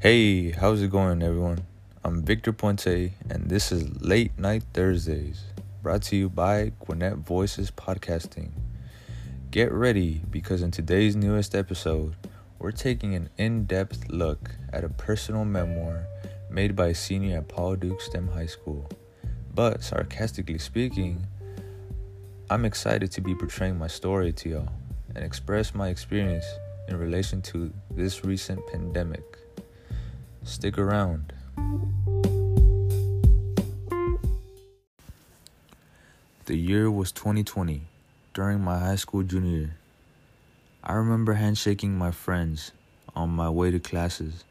Hey, how's it going, everyone? I'm Victor Puente, and this is Late Night Thursdays, brought to you by Gwinnett Voices Podcasting. Get ready because in today's newest episode, we're taking an in depth look at a personal memoir made by a senior at Paul Duke STEM High School. But sarcastically speaking, I'm excited to be portraying my story to y'all and express my experience in relation to this recent pandemic. Stick around. The year was 2020, during my high school junior year. I remember handshaking my friends on my way to classes,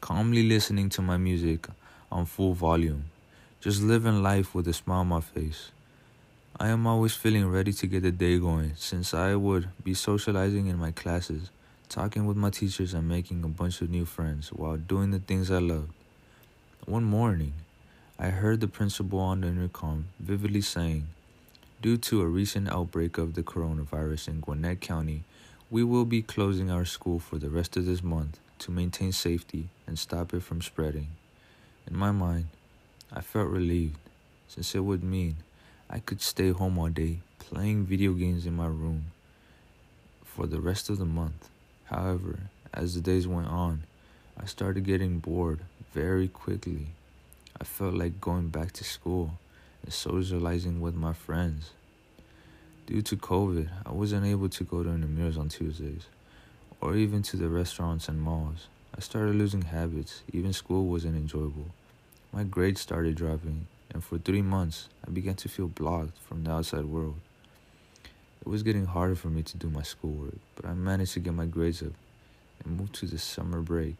calmly listening to my music on full volume, just living life with a smile on my face. I am always feeling ready to get the day going since I would be socializing in my classes, talking with my teachers, and making a bunch of new friends while doing the things I loved. One morning, I heard the principal on the intercom vividly saying, Due to a recent outbreak of the coronavirus in Gwinnett County, we will be closing our school for the rest of this month to maintain safety and stop it from spreading. In my mind, I felt relieved since it would mean I could stay home all day playing video games in my room for the rest of the month. However, as the days went on, I started getting bored very quickly. I felt like going back to school and socializing with my friends. Due to COVID, I wasn't able to go to the meals on Tuesdays or even to the restaurants and malls. I started losing habits, even school wasn't enjoyable. My grades started dropping, and for three months, I began to feel blocked from the outside world. It was getting harder for me to do my schoolwork, but I managed to get my grades up and moved to the summer break.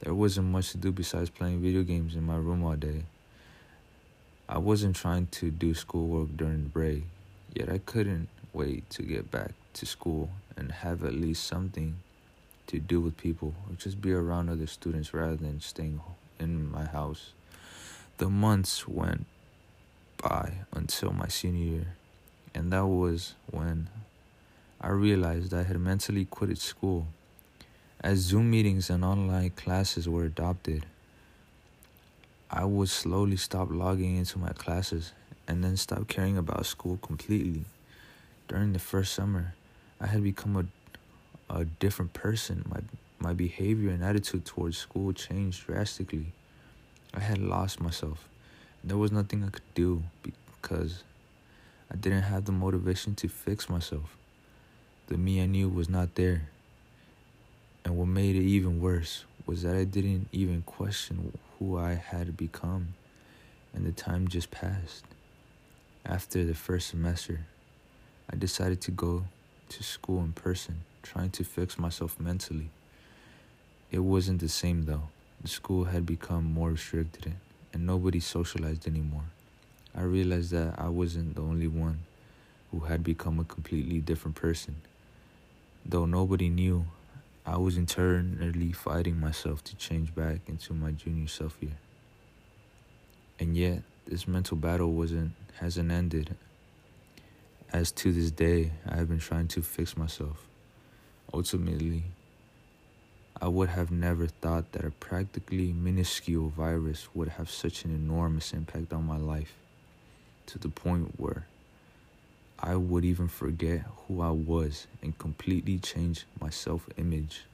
There wasn't much to do besides playing video games in my room all day. I wasn't trying to do schoolwork during the break, yet I couldn't wait to get back to school and have at least something to do with people or just be around other students rather than staying in my house. The months went by until my senior year, and that was when I realized I had mentally quitted school. As Zoom meetings and online classes were adopted, I would slowly stop logging into my classes and then stop caring about school completely. During the first summer, I had become a, a different person. My, my behavior and attitude towards school changed drastically. I had lost myself. There was nothing I could do because I didn't have the motivation to fix myself. The me I knew was not there. And what made it even worse was that I didn't even question who I had become, and the time just passed. After the first semester, I decided to go to school in person, trying to fix myself mentally. It wasn't the same though. The school had become more restricted and nobody socialized anymore. I realized that I wasn't the only one who had become a completely different person. Though nobody knew, I was internally fighting myself to change back into my junior self year. And yet, this mental battle wasn't hasn't ended. As to this day, I have been trying to fix myself. Ultimately, I would have never thought that a practically minuscule virus would have such an enormous impact on my life to the point where I would even forget who I was and completely change my self image.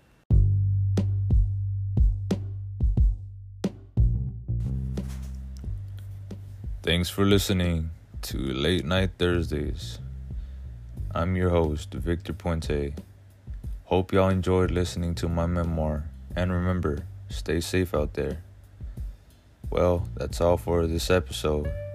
Thanks for listening to Late Night Thursdays. I'm your host, Victor Puente. Hope y'all enjoyed listening to my memoir, and remember, stay safe out there. Well, that's all for this episode.